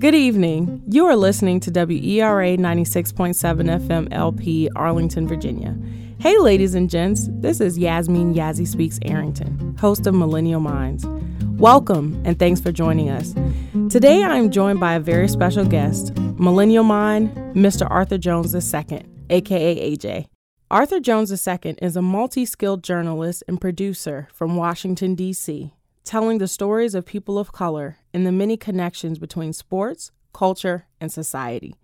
Good evening. You are listening to WERA 96.7 FM LP, Arlington, Virginia. Hey, ladies and gents, this is Yasmin Yazzie Speaks Arrington, host of Millennial Minds. Welcome and thanks for joining us. Today I am joined by a very special guest, Millennial Mind, Mr. Arthur Jones II, aka AJ. Arthur Jones II is a multi skilled journalist and producer from Washington, D.C., telling the stories of people of color and the many connections between sports, culture, and society.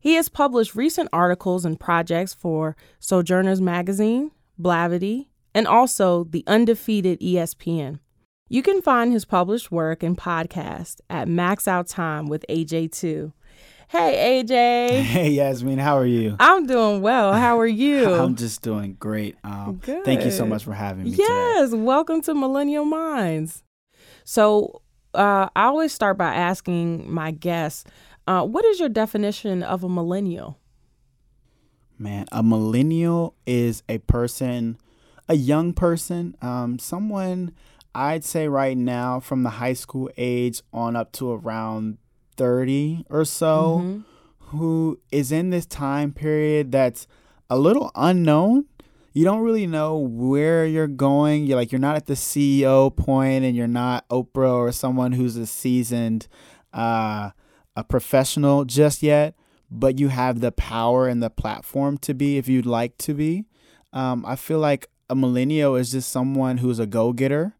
He has published recent articles and projects for Sojourners Magazine, Blavity, and also the undefeated ESPN. You can find his published work and podcast at Max Out Time with AJ2 Hey, AJ. Hey, Yasmin. How are you? I'm doing well. How are you? I'm just doing great. Um, Good. Thank you so much for having me. Yes. Today. Welcome to Millennial Minds. So, uh, I always start by asking my guests, uh, what is your definition of a millennial? Man, a millennial is a person, a young person, um, someone I'd say right now from the high school age on up to around 30 or so mm-hmm. who is in this time period that's a little unknown. You don't really know where you're going. You're like you're not at the CEO point and you're not Oprah or someone who's a seasoned uh, a professional just yet, but you have the power and the platform to be if you'd like to be. Um, I feel like a millennial is just someone who's a go-getter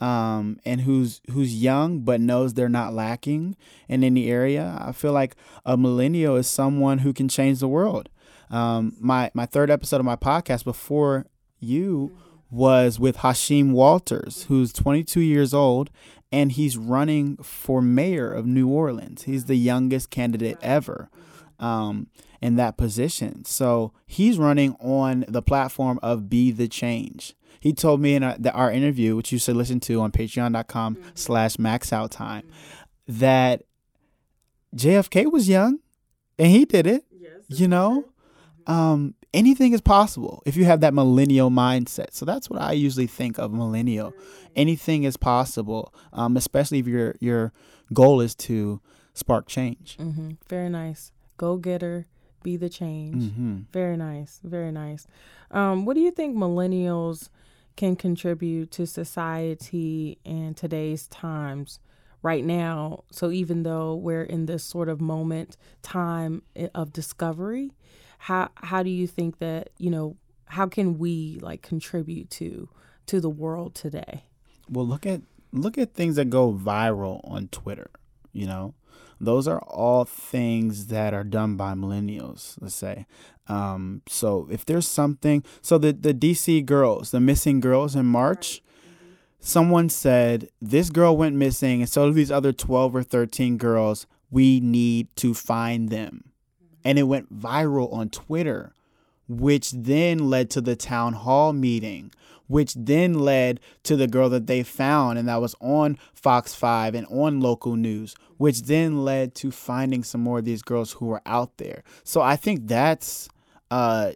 um, and who's who's young but knows they're not lacking in any area. I feel like a millennial is someone who can change the world. Um, my my third episode of my podcast before you was with Hashim Walters, who's 22 years old, and he's running for mayor of New Orleans. He's the youngest candidate ever um, in that position. So he's running on the platform of Be the Change. He told me in our, the, our interview, which you should listen to on patreon.com mm-hmm. slash max out time, mm-hmm. that JFK was young and he did it. Yes, you know, mm-hmm. um, anything is possible if you have that millennial mindset. So that's what I usually think of millennial. Anything is possible, um, especially if your your goal is to spark change. Mm-hmm. Very nice. Go getter, be the change. Mm-hmm. Very nice. Very nice. Um, what do you think millennials can contribute to society in today's times right now. So even though we're in this sort of moment time of discovery, how how do you think that, you know, how can we like contribute to to the world today? Well, look at look at things that go viral on Twitter, you know. Those are all things that are done by millennials, let's say. Um, so if there's something, so the, the DC girls, the missing girls in March, mm-hmm. someone said, This girl went missing, and so do these other 12 or 13 girls. We need to find them. Mm-hmm. And it went viral on Twitter, which then led to the town hall meeting which then led to the girl that they found and that was on Fox 5 and on local news, mm-hmm. which then led to finding some more of these girls who were out there. So I think that's uh,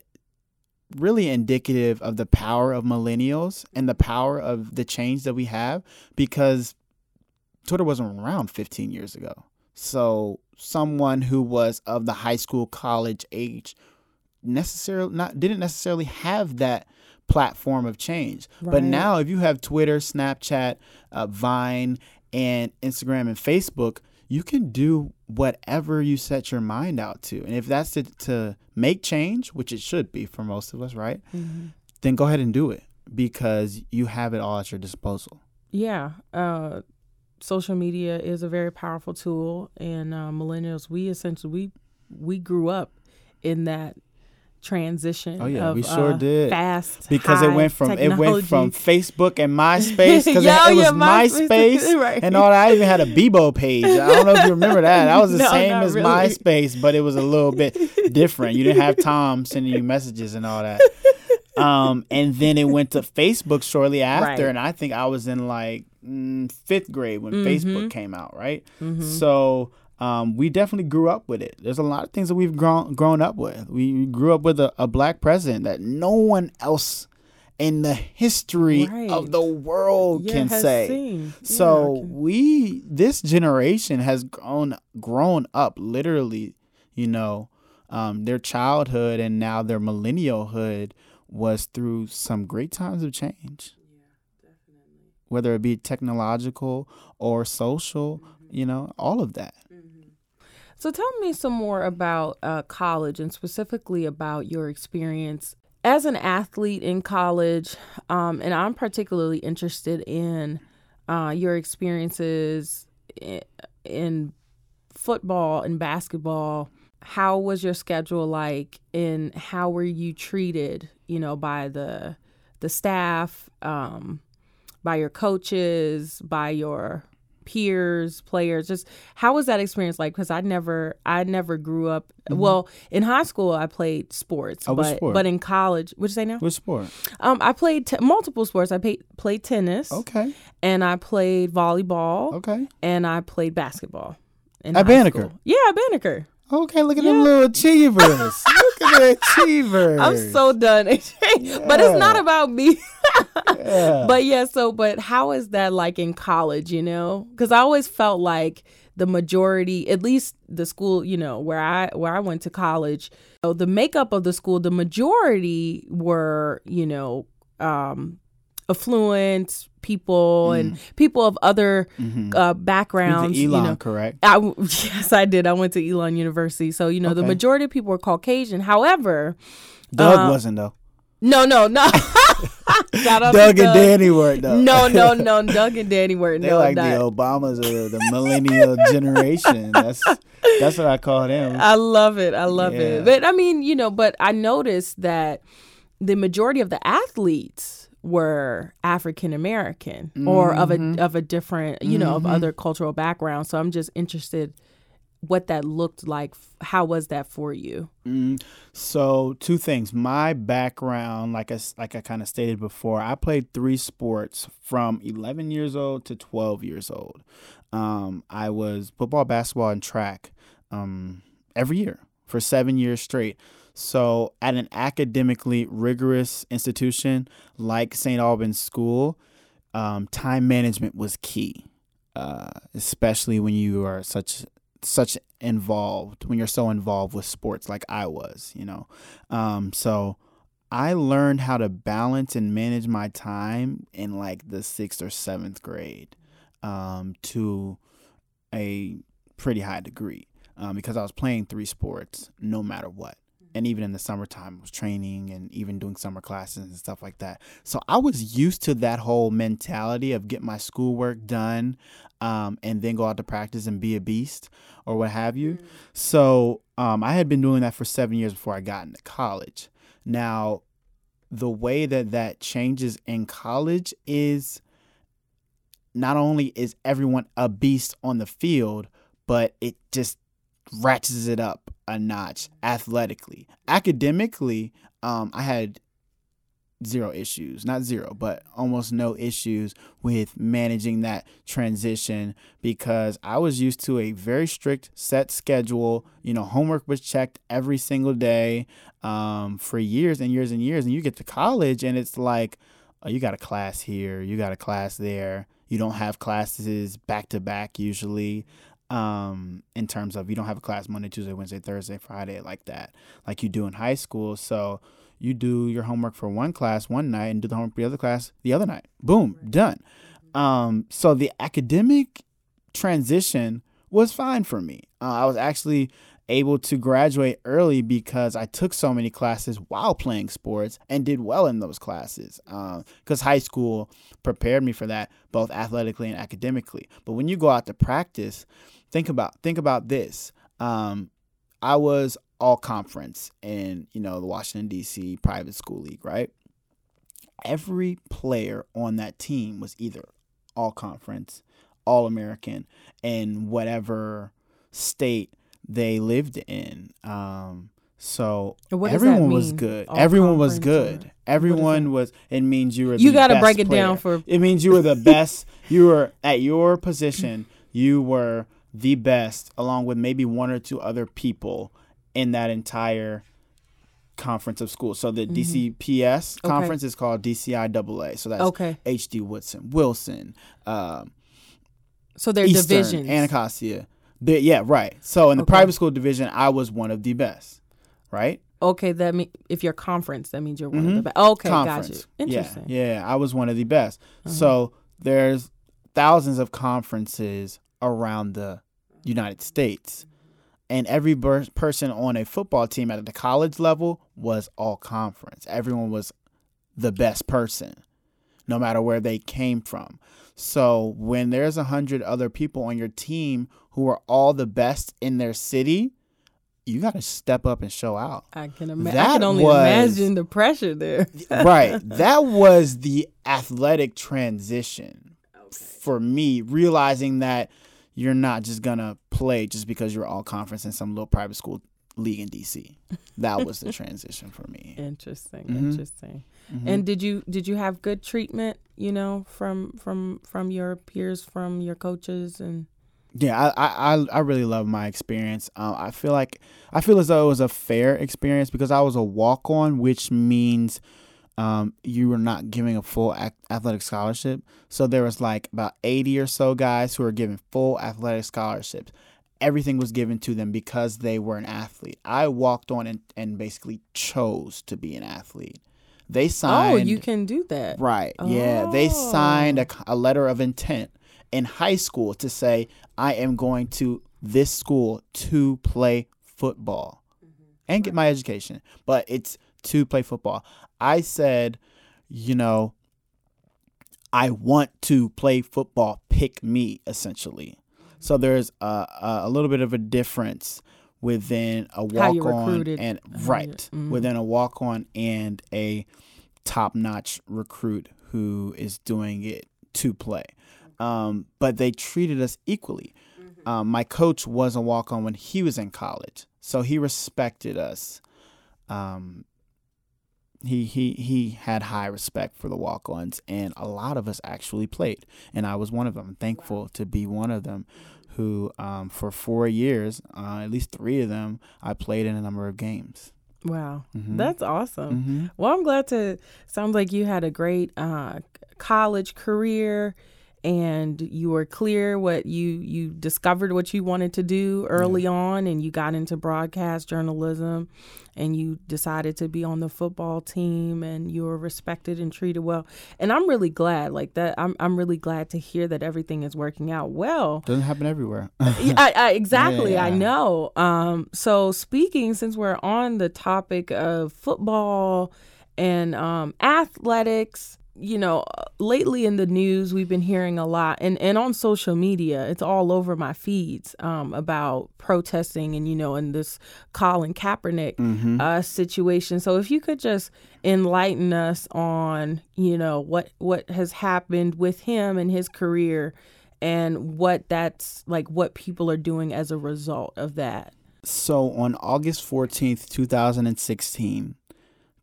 really indicative of the power of millennials and the power of the change that we have because Twitter wasn't around 15 years ago. So someone who was of the high school college age necessarily not didn't necessarily have that platform of change. Right. But now, if you have Twitter, Snapchat, uh, Vine, and Instagram and Facebook, you can do whatever you set your mind out to. And if that's to, to make change, which it should be for most of us, right? Mm-hmm. Then go ahead and do it because you have it all at your disposal. Yeah. Uh, social media is a very powerful tool. And uh, millennials, we essentially, we, we grew up in that transition. Oh yeah, of, we sure uh, did. Fast because it went from technology. it went from Facebook and MySpace because it, it, was yeah, MySpace, MySpace right. and all that. I even had a Bebo page. I don't know if you remember that. That was the no, same as really. MySpace, but it was a little bit different. You didn't have Tom sending you messages and all that. Um, and then it went to Facebook shortly after, right. and I think I was in like mm, fifth grade when mm-hmm. Facebook came out, right? Mm-hmm. So um, we definitely grew up with it. There's a lot of things that we've grown grown up with. We grew up with a, a black president that no one else in the history Right. of the world Yeah, can say. seen. Yeah, So can- we this generation has grown grown up literally, you know, um, their childhood and now their millennialhood was through some great times of change. Whether it be technological or social, Mm-hmm. you know, all of that. So tell me some more about uh, college and specifically about your experience as an athlete in college. Um, and I'm particularly interested in uh, your experiences in, football and basketball. How was your schedule like, and how were you treated? You know, by the the staff, um, by your coaches, by your peers, players. Just how was that experience like? Because I never, I never grew up. Well, in high school, I played sports, Mm-hmm. Oh, but sport? but in college, what'd you say now? What sport? Um, I played t- multiple sports. I played played tennis, Okay. and I played volleyball, Okay. and I played basketball. In At Banneker? school. Yeah, at Banneker. Okay, look at Yeah. them little achievers. look at the achievers. I'm so done. but it's not about me. Yeah. but yeah, so but how is that like in college, you know? Cuz I always felt like the majority, at least the school, you know, where I where I went to college, so the makeup of the school, the majority were, you know, um affluent people and people of other Mhm. uh, You went backgrounds, you Elon, know. correct? I, yes, I did. I went to Elon University. So, you know, the majority of people were Caucasian. However, Doug uh, wasn't though. no, no, no. Shout out to Doug and Danny were though. No, no, no. Doug and Danny were They no, like not. the Obamas of the millennial generation. That's that's what I call them. I love it. I love Yeah. it. But I mean, you know, but I noticed that the majority of the athletes were African American or of Mm-hmm. a of a different, you know, of other cultural background. So I'm just interested what that looked like. How was that for you? Mm, so two things. My background, like I like I kind of stated before, I played three sports from 11 years old to 12 years old. Um, I was football, basketball, and track um, every year for seven years straight. So at an academically rigorous institution like St. Albans School, um, time management was key, uh, especially when you are such such involved when you're so involved with sports like I was, you know. Um, so I learned how to balance and manage my time in like the sixth or seventh grade um, to a pretty high degree um, because I was playing three sports no matter what. And even in the summertime, was training and even doing summer classes and stuff like that. So I was used to that whole mentality of get my schoolwork done um, and then go out to practice and be a beast or what have you. So um, I had been doing that for seven years before I got into college. Now, the way that that changes in college is not only is everyone a beast on the field, but it just ratchets it up a notch athletically. Academically, um, I had zero issues, not zero, but almost no issues with managing that transition because I was used to a very strict set schedule. You know, homework was checked every single day um, for years and years and years. And you get to college and it's like, oh, you got a class here, you got a class there. You don't have classes back to back usually. Um, in terms of you don't have a class Monday, Tuesday, Wednesday, Thursday, Friday like that, like you do in high school. So you do your homework for one class one night and do the homework for the other class the other night. Boom, done. Um, so the academic transition was fine for me. Uh, I was actually able to graduate early because I took so many classes while playing sports and did well in those classes. Because high school prepared me for that, both athletically and academically. But when you go out to practice, think about think about this. Um, I was all conference in you know the Washington D.C. private school league, right? Every player on that team was either all conference, all American, in whatever state they lived in. Um, so What does that everyone was good. all Everyone was good. or Everyone was. It means you were. You got to break it down for It means you were the best. you were at your position. You were the best, along with maybe one or two other people in that entire conference of schools. So the DCPS Okay. conference is called DCIAA. So that's Okay. H.D. Woodson, Wilson, um, So they're Eastern, divisions. Anacostia. Yeah, right. So in the Okay. private school division, I was one of the best. Right? okay, that mean if you're conference, that means you're one Mhm. of the best. Okay, conference. got you. Interesting. Yeah, yeah, I was one of the best. Uh-huh. So there's thousands of conferences around the United States, and every ber- person on a football team at the college level was all conference. Everyone was the best person, no matter where they came from. So when there's a hundred other people on your team who are all the best in their city, you got to step up and show out. I can imagine. That I can only was- imagine the pressure there. right. That was the athletic transition for me, realizing that you're not just gonna play just because you're all conference in some little private school league in DC. That was the transition for me. Interesting. Mhm. Interesting. And did you did you have good treatment? You know, from from from your peers, from your coaches, and Yeah, I, I I- I really love my experience. Um, I feel like I feel as though it was a fair experience because I was a walk on, which means um, you were not giving a full athletic scholarship. So there was like about eighty or so guys who were given full athletic scholarships. Everything was given to them because they were an athlete. I walked on and, and basically chose to be an athlete. They signed. oh, you can do that. Right. Yeah. They Oh. signed a, a letter of intent in high school to say, I am going to this school to play football and get my education. But it's to play football. I said, you know, I want to play football. Pick me, essentially. So there's a, a, little bit of a difference within a walk on and you- right mhm. within a walk on and a top notch recruit who is doing it to play. Um, but they treated us equally. Um, my coach was a walk on when he was in college, so he respected us. Um, he he he had high respect for the walk ons, and a lot of us actually played, and I was one of them. I'm thankful to be one of them. Who, um, for four years, uh, at least three of them, I played in a number of games. Wow, Mhm. that's awesome. Mm-hmm. Well, I'm glad to. Sounds like you had a great uh, college career, and you were clear what you you discovered what you wanted to do early on, and you got into broadcast journalism, and you decided to be on the football team, and you were respected and treated well. And I'm really glad, like that. I'm I'm really glad to hear that everything is working out well. Doesn't happen everywhere. Yeah, I, I, exactly. I Yeah. know. Um, so speaking, since we're on the topic of football and um, athletics, you know, lately in the news, we've been hearing a lot, and, and on social media, it's all over my feeds um, about protesting and, you know, and this Colin Kaepernick Mm-hmm. uh, situation. So if you could just enlighten us on, you know, what what has happened with him and his career and what that's like what people are doing as a result of that. So on August 14th, 2016,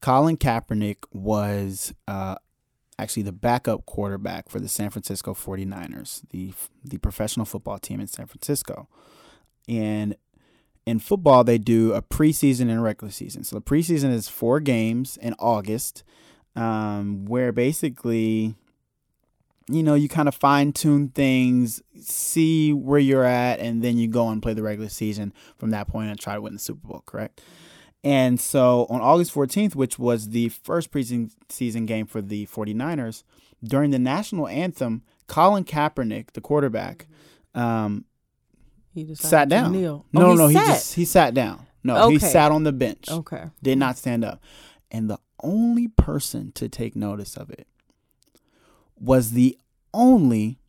Colin Kaepernick was uh, actually the backup quarterback for the San Francisco 49ers, the the professional football team in San Francisco. And in football, they do a preseason and a regular season. So the preseason is four games in August, um, where basically, you know, you kind of fine tune things, see where you're at, and then you go and play the regular season from that point and try to win the Super Bowl, correct? And so on August 14th, which was the first preseason game for the 49ers, during the national anthem, Colin Kaepernick, the quarterback, um, He sat down. No, oh, no, he no. He just he sat down. No, he sat on the bench. okay. Did not stand up. And the only person to take notice of it was the only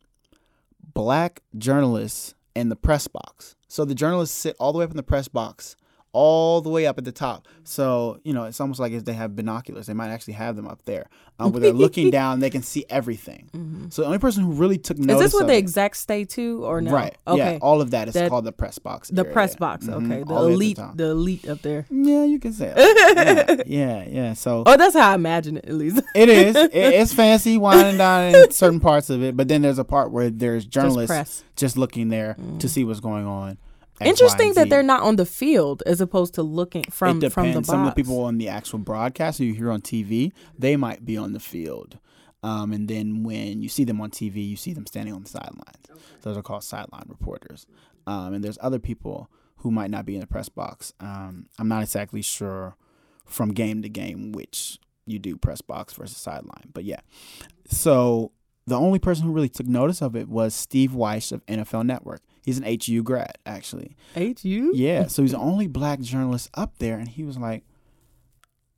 black journalist in the press box. So the journalists sit all the way up in the press box, all the way up at the top. So, you know, it's almost like if they have binoculars, they might actually have them up there. Um, where they're looking down, they can see everything. So the only person who really took notice. Is this what the exact stay to or no? Right. Okay. Yeah. All of that is That- called the press box. the area. press box. Mhm. Okay. The All elite. top. The, elite up there. Yeah, you can say that. yeah, yeah, yeah. So Oh, that's how I imagine it. At least. it is. It, it's fancy, winding down in certain parts of it, but then there's a part where there's journalists press. just, looking there to see what's going on. X, Interesting Y, that they're not on the field as opposed to looking from it from the box. Some of the people on the actual broadcast who you hear on TV, they might be on the field. Um, and then when you see them on TV, you see them standing on the sidelines. Those are called sideline reporters. Um, and there's other people who might not be in the press box. Um, I'm not exactly sure from game to game which you do press box versus sideline. But yeah. So the only person who really took notice of it was Steve Wyche of NFL Network. He's an HU grad, actually. HU. Yeah, so he's the only black journalist up there, and he was like,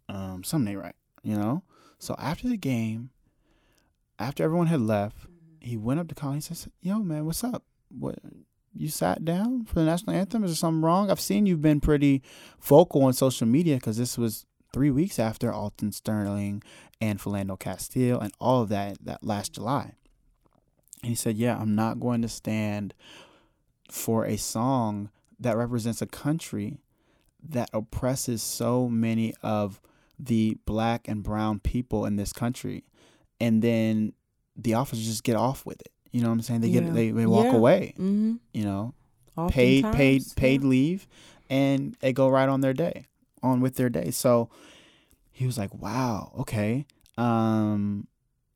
um, something ain't right, you know? So after the game, after everyone had left, he went up to Colin. He says, Yo, man, what's up? What you sat down for the national anthem? Is there something wrong? I've seen you've been pretty vocal on social media because this was three weeks after Alton Sterling and Philando Castile and all of that that last July. And he said, Yeah, I'm not going to stand for a song that represents a country that oppresses so many of the black and brown people in this country. And then the officers just get off with it. You know what i'm saying? They Yeah. get they, they walk Yeah. away Mm-hmm. you know? Paid paid paid leave and they go right on their day on with their day. So he was like wow okay. Um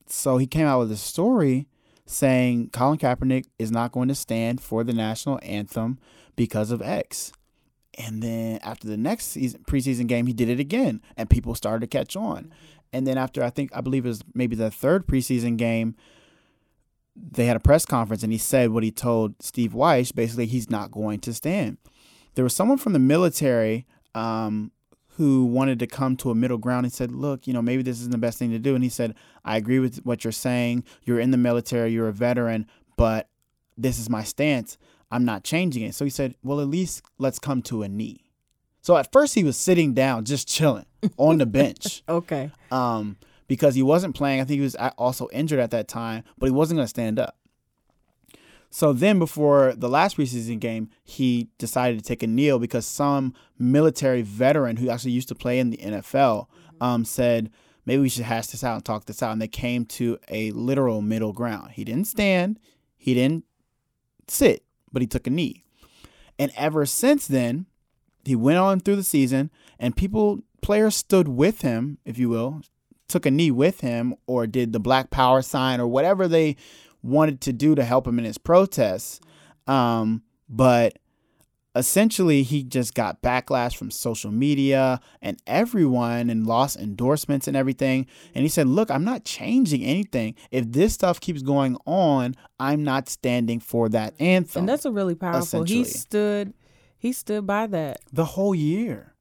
so he came out with a story saying Colin Kaepernick is not going to stand for the national anthem because of X. And then after the next season preseason game, he did it again, and people started to catch on. And then after I think I believe it was maybe the third preseason game, they had a press conference, and he said what he told Steve Wyche. Basically, he's not going to stand. There was someone from the military um, who wanted to come to a middle ground and said, "Look, you know, maybe this isn't the best thing to do." And he said, "I agree with what you're saying. You're in the military. You're a veteran, but this is my stance. I'm not changing it." So he said, "Well, at least let's come to a knee." So at first he was sitting down, just chilling on the bench, Okay. um, because he wasn't playing. I think he was also injured at that time, but he wasn't going to stand up. So then, before the last preseason game, he decided to take a kneel because some military veteran who actually used to play in the NFL um, said, maybe we should hash this out and talk this out. And they came to a literal middle ground. He didn't stand, he didn't sit, but he took a knee. And ever since then, he went on through the season, and people, players stood with him, if you will, took a knee with him, or did the Black Power sign, or whatever they wanted to do to help him in his protests. Um, but essentially, he just got backlash from social media and everyone and lost endorsements and everything. And he said, Look, I'm not changing anything. If this stuff keeps going on, I'm not standing for that anthem. And that's a really powerful. He stood. He stood by that. the whole year.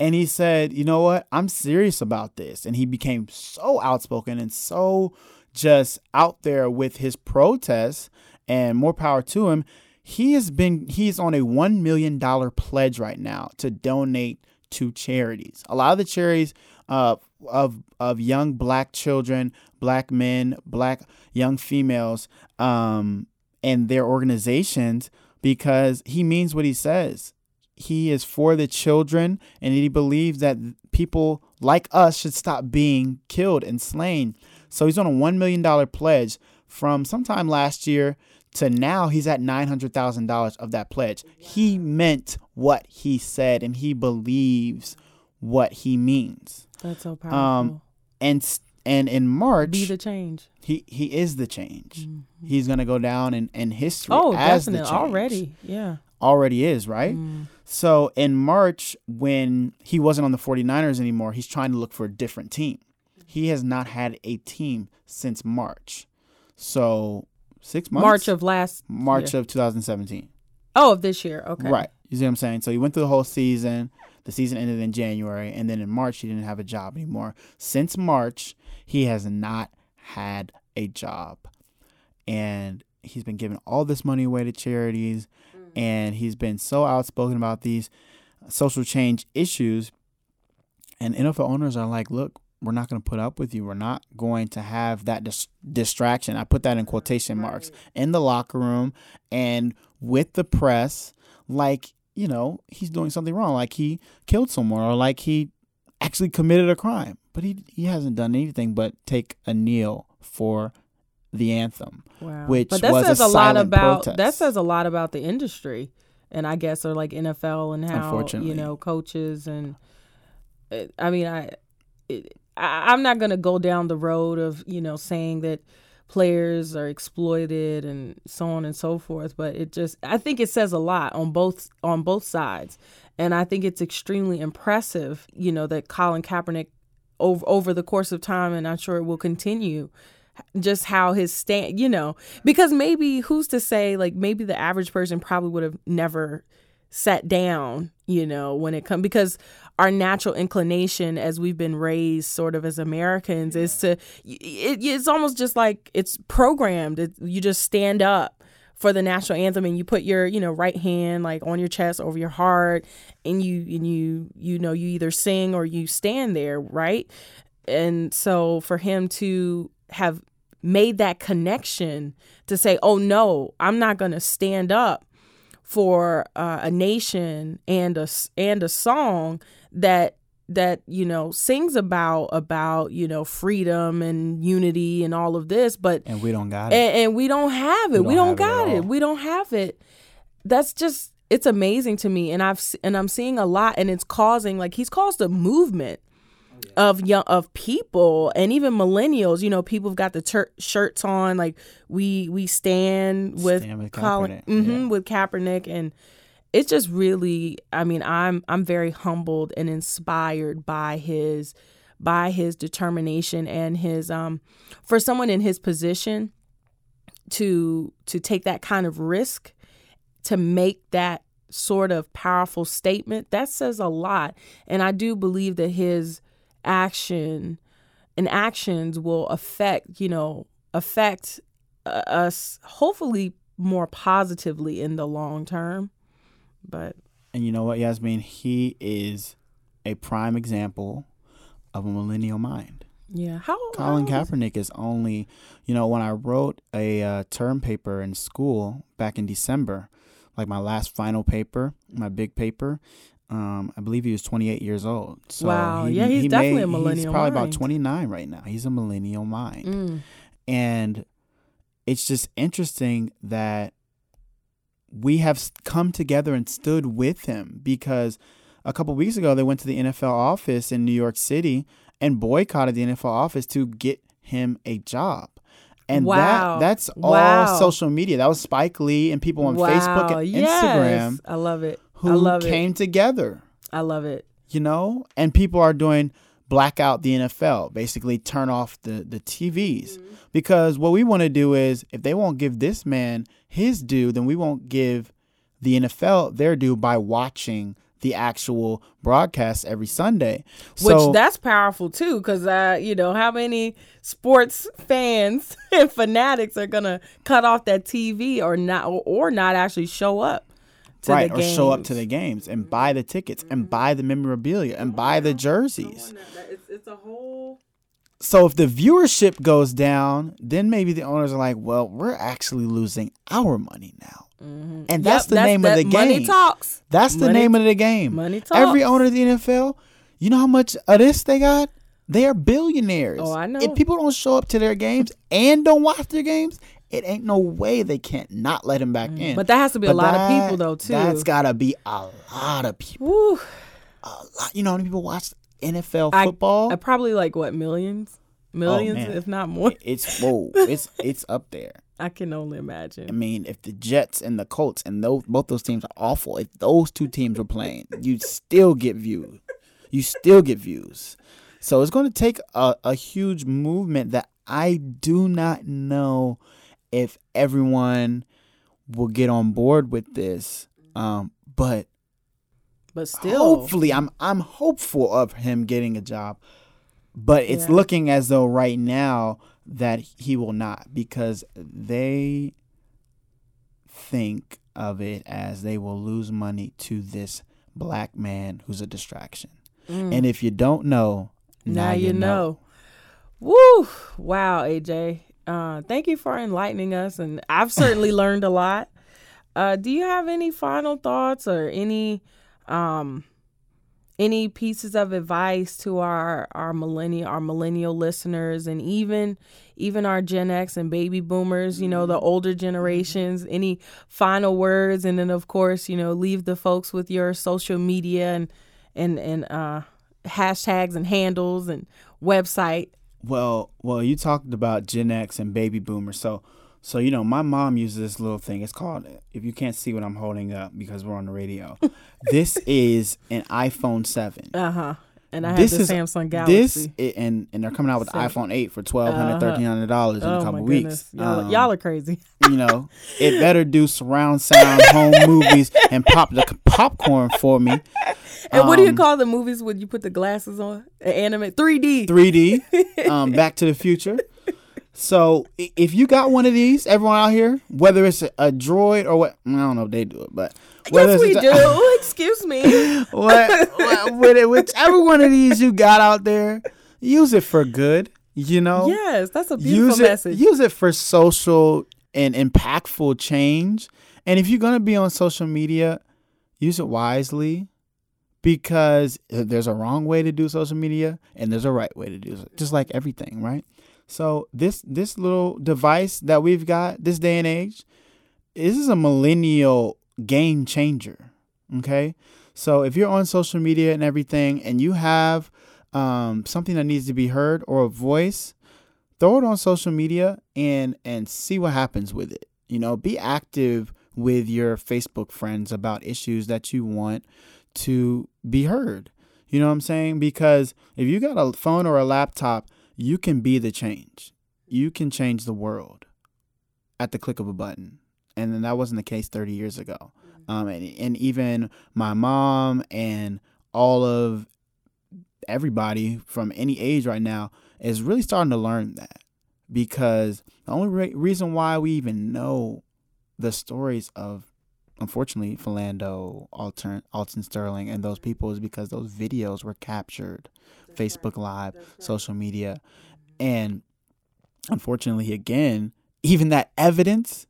And he said, you know what? I'm serious about this. And he became so outspoken and so just out there with his protests and more power to him. He has been, he's on a $1 million pledge right now to donate to charities. A lot of the charities uh, of, of young black children, black men, black young females, um, and their organizations because he means what he says he is for the children and he believes that people like us should stop being killed and slain. So he's on a $1 million pledge from sometime last year to now he's at $900,000 of that pledge. He meant what he said and he believes what he means. That's so powerful. Um, And and in March, Be the change. he, he is the change. He's going to go down in, in history Oh, as definitely. the change Already. Yeah. already is, right? Mm. So in March, when he wasn't on the 49ers anymore, he's trying to look for a different team. He has not had a team since March. So six months? March of last. March yeah. of 2017. Oh, of this year. Okay. Right. You see what I'm saying? So he went through the whole season. The season ended in January. And then in March, he didn't have a job anymore. Since March, he has not had a job. And he's been giving all this money away to charities. Mm. And he's been so outspoken about these social change issues. And NFL owners are like, look, we're not going to put up with you. We're not going to have that dis- distraction. I put that in quotation marks in the locker room and with the press, like, you know, he's doing something wrong, like he killed someone or like he actually committed a crime. But he, he hasn't done anything but take a kneel for the anthem. Wow. Which but that was says a, lot about protest. that says a lot about the industry and I guess are like NFL and how you know coaches and uh, I mean I, it, I I'm not gonna go down the road of you know saying that players are exploited and so on and so forth, but it just I think it says a lot on both on both sides, and I think it's extremely impressive you know that Colin Kaepernick over over the course of time, and I'm sure it will continue just how his stand, you know, because maybe who's to say, like, maybe the average person probably would have never sat down, you know, when it comes because our natural inclination as we've been raised sort of as Americans is to, it, it's almost just like it's programmed. It, you just stand up for the national anthem and you put your you know right hand like on your chest over your heart and you and you you know you either sing or you stand there right and so for him to have made that connection to say, oh no, I'm not going to stand up for uh, a nation and a and a song that that you know sings about about you know freedom and unity and all of this but and we don't got it. and, and we don't have it. We don't, we don't got it, it, we don't have it. That's just it's amazing to me and i've and i'm seeing a lot and it's causing like he's caused a movement of young of people and even millennials you know people have got the ter- shirts on like we we stand with, stand with Colin Kaepernick, mm-hmm, yeah. with Kaepernick and it's just really I mean I'm I'm very humbled and inspired by his by his determination and his um for someone in his position to to take that kind of risk to make that sort of powerful statement that says a lot and I do believe that his action and actions will affect you know affect uh, us hopefully more positively in the long term. But and you know what yasmin? He is a prime example of a millennial mind. Yeah how colin how is- kaepernick is only you know when i wrote a uh, term paper in school back in december like my last final paper my big paper um, I believe he was 28 years old. So Wow. he- Yeah, he's he definitely may- a millennial He's probably mind. about 29 right now. He's a millennial mind. Mm. And it's just interesting that we have come together and stood with him because a couple weeks ago they went to the NFL office in New York City and boycotted the NFL office to get him a job. And Wow. that that's all Wow. social media. That was Spike Lee and people on wow. Facebook and yes. Instagram I love it who I love came together I love it. you know? And people are doing blackout the nfl basically turn off the the tvs because what we want to do is if they won't give this man his due then we won't give the nfl their due by watching the actual broadcast every sunday. Which that's powerful too because uh you know how many sports fans and fanatics are gonna cut off that tv or not or, or not actually show up right the or show up to the games and buy the tickets and buy the memorabilia and buy the jerseys it's, it's a whole so if the viewership goes down, then maybe the owners are like, "Well, we're actually losing our money now," mm-hmm. and that's Yep, the name of that the game. money talks That's the Money- name of the game. money talks. Every owner of the NFL, you know how much of this they got? They are billionaires. Oh, I know. If people don't show up to their games and don't watch their games, it ain't no way they can't not let him back in. Mm. but that has to be a But lot of people though too That's gotta be a lot of people. Woo. A lot. You know how many people watch NFL I- football? Uh, probably like what millions millions man. if not more it's whoa. it's it's up there. i can only imagine. I mean, if the Jets and the Colts and those both those teams are awful, if those two teams were playing, you'd still get views. You still get views. So it's going to take a, a huge movement that I do not know if everyone will get on board with this. Um, but but still hopefully, I'm I'm hopeful of him getting a job. But it's Yeah. looking as though right now that he will not because they think of it as they will lose money to this black man who's a distraction. And if you don't know, Mm. now, now, you know. Woo! Wow, AJ. Uh, thank you for enlightening us, and I've certainly learned a lot. Uh, do you have any final thoughts or any um, any pieces of advice to our our millennial our millennial listeners and even even our Gen X and baby boomers, you know, the older generations, any final words and then of course, you know, leave the folks with your social media and and and uh hashtags and handles and website. Well, well, you talked about Gen X and baby boomers. So so you know, my mom uses this little thing. It's called if you can't see what I'm holding up because we're on the radio. this is an iPhone 7. Uh-huh. And I this have the is, Samsung Galaxy. This and and they're coming out with the iPhone 8 for twelve hundred, uh-huh. thirteen hundred dollars in oh a couple weeks. Y'all, um, y'all, are crazy. you know, it better do surround sound home movies and pop the popcorn for me. And um, what do you um, call the movies when you put the glasses on? Anime 3D. 3D. Um, Back to the Future. So if you got one of these, everyone out here, whether it's a, a droid or what, I don't know if they do it, but yes, we do. Excuse me. what, what, whichever one of these you got out there, use it for good. You know. Yes, that's a beautiful use message. It, use it for social and impactful change. And if you're gonna be on social media, use it wisely because there's a wrong way to do social media and there's a right way to do it. Just like everything, right? So this this little device that we've got this day and age, this is a millennial game changer. Okay, so if you're on social media and everything, and you have um, something that needs to be heard or a voice, throw it on social media and and see what happens with it. You know, be active with your Facebook friends about issues that you want to be heard. You know what I'm saying? Because if you got a phone or a laptop you can be the change. You can change the world at the click of a button. And then that wasn't the case 30 years ago. Mm-hmm. Um, and, and even my mom and all of everybody from any age right now is really starting to learn that because the only re- reason why we even know the stories of unfortunately Philando, Alton, Alton Sterling, and those people is because those videos were captured Facebook Live, social media. And unfortunately, again, even that evidence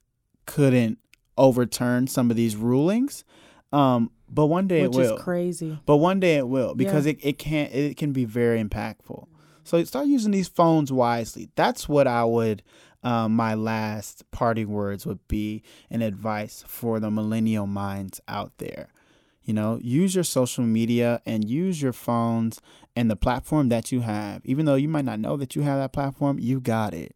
couldn't overturn some of these rulings. Um, but one day Which it will. crazy. But one day it will because yeah. it, it can it can be very impactful. So start using these phones wisely. That's what I would um, my last parting words would be an advice for the millennial minds out there. You know, use your social media and use your phones and the platform that you have. Even though you might not know that you have that platform, you got it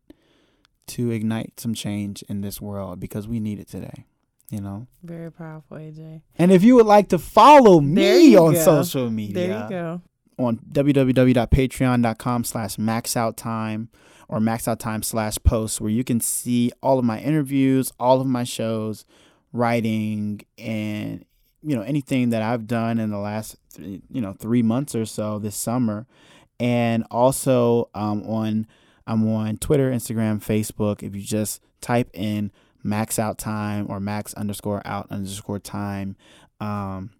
to ignite some change in this world because we need it today. You know, very powerful, AJ. And if you would like to follow me on go. social media, there you go on www.patreon.com slash maxouttime or maxouttime slash posts where you can see all of my interviews, all of my shows, writing, and you know anything that I've done in the last you know three months or so this summer, and also um, on I'm on Twitter, Instagram, Facebook. If you just type in max out time or max underscore out underscore time, um,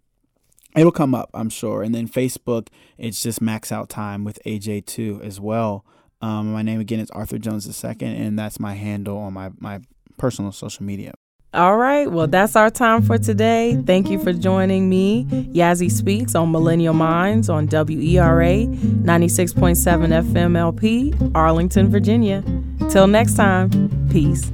it'll come up, I'm sure. And then Facebook, it's just max out time with AJ2 as well. Um, my name again is Arthur Jones II, and that's my handle on my, my personal social media. All right. Well, that's our time for today. Thank you for joining me, Yazzie Speaks, on Millennial Minds on WERA 96.7 FM LP, Arlington, Virginia. Till next time, peace.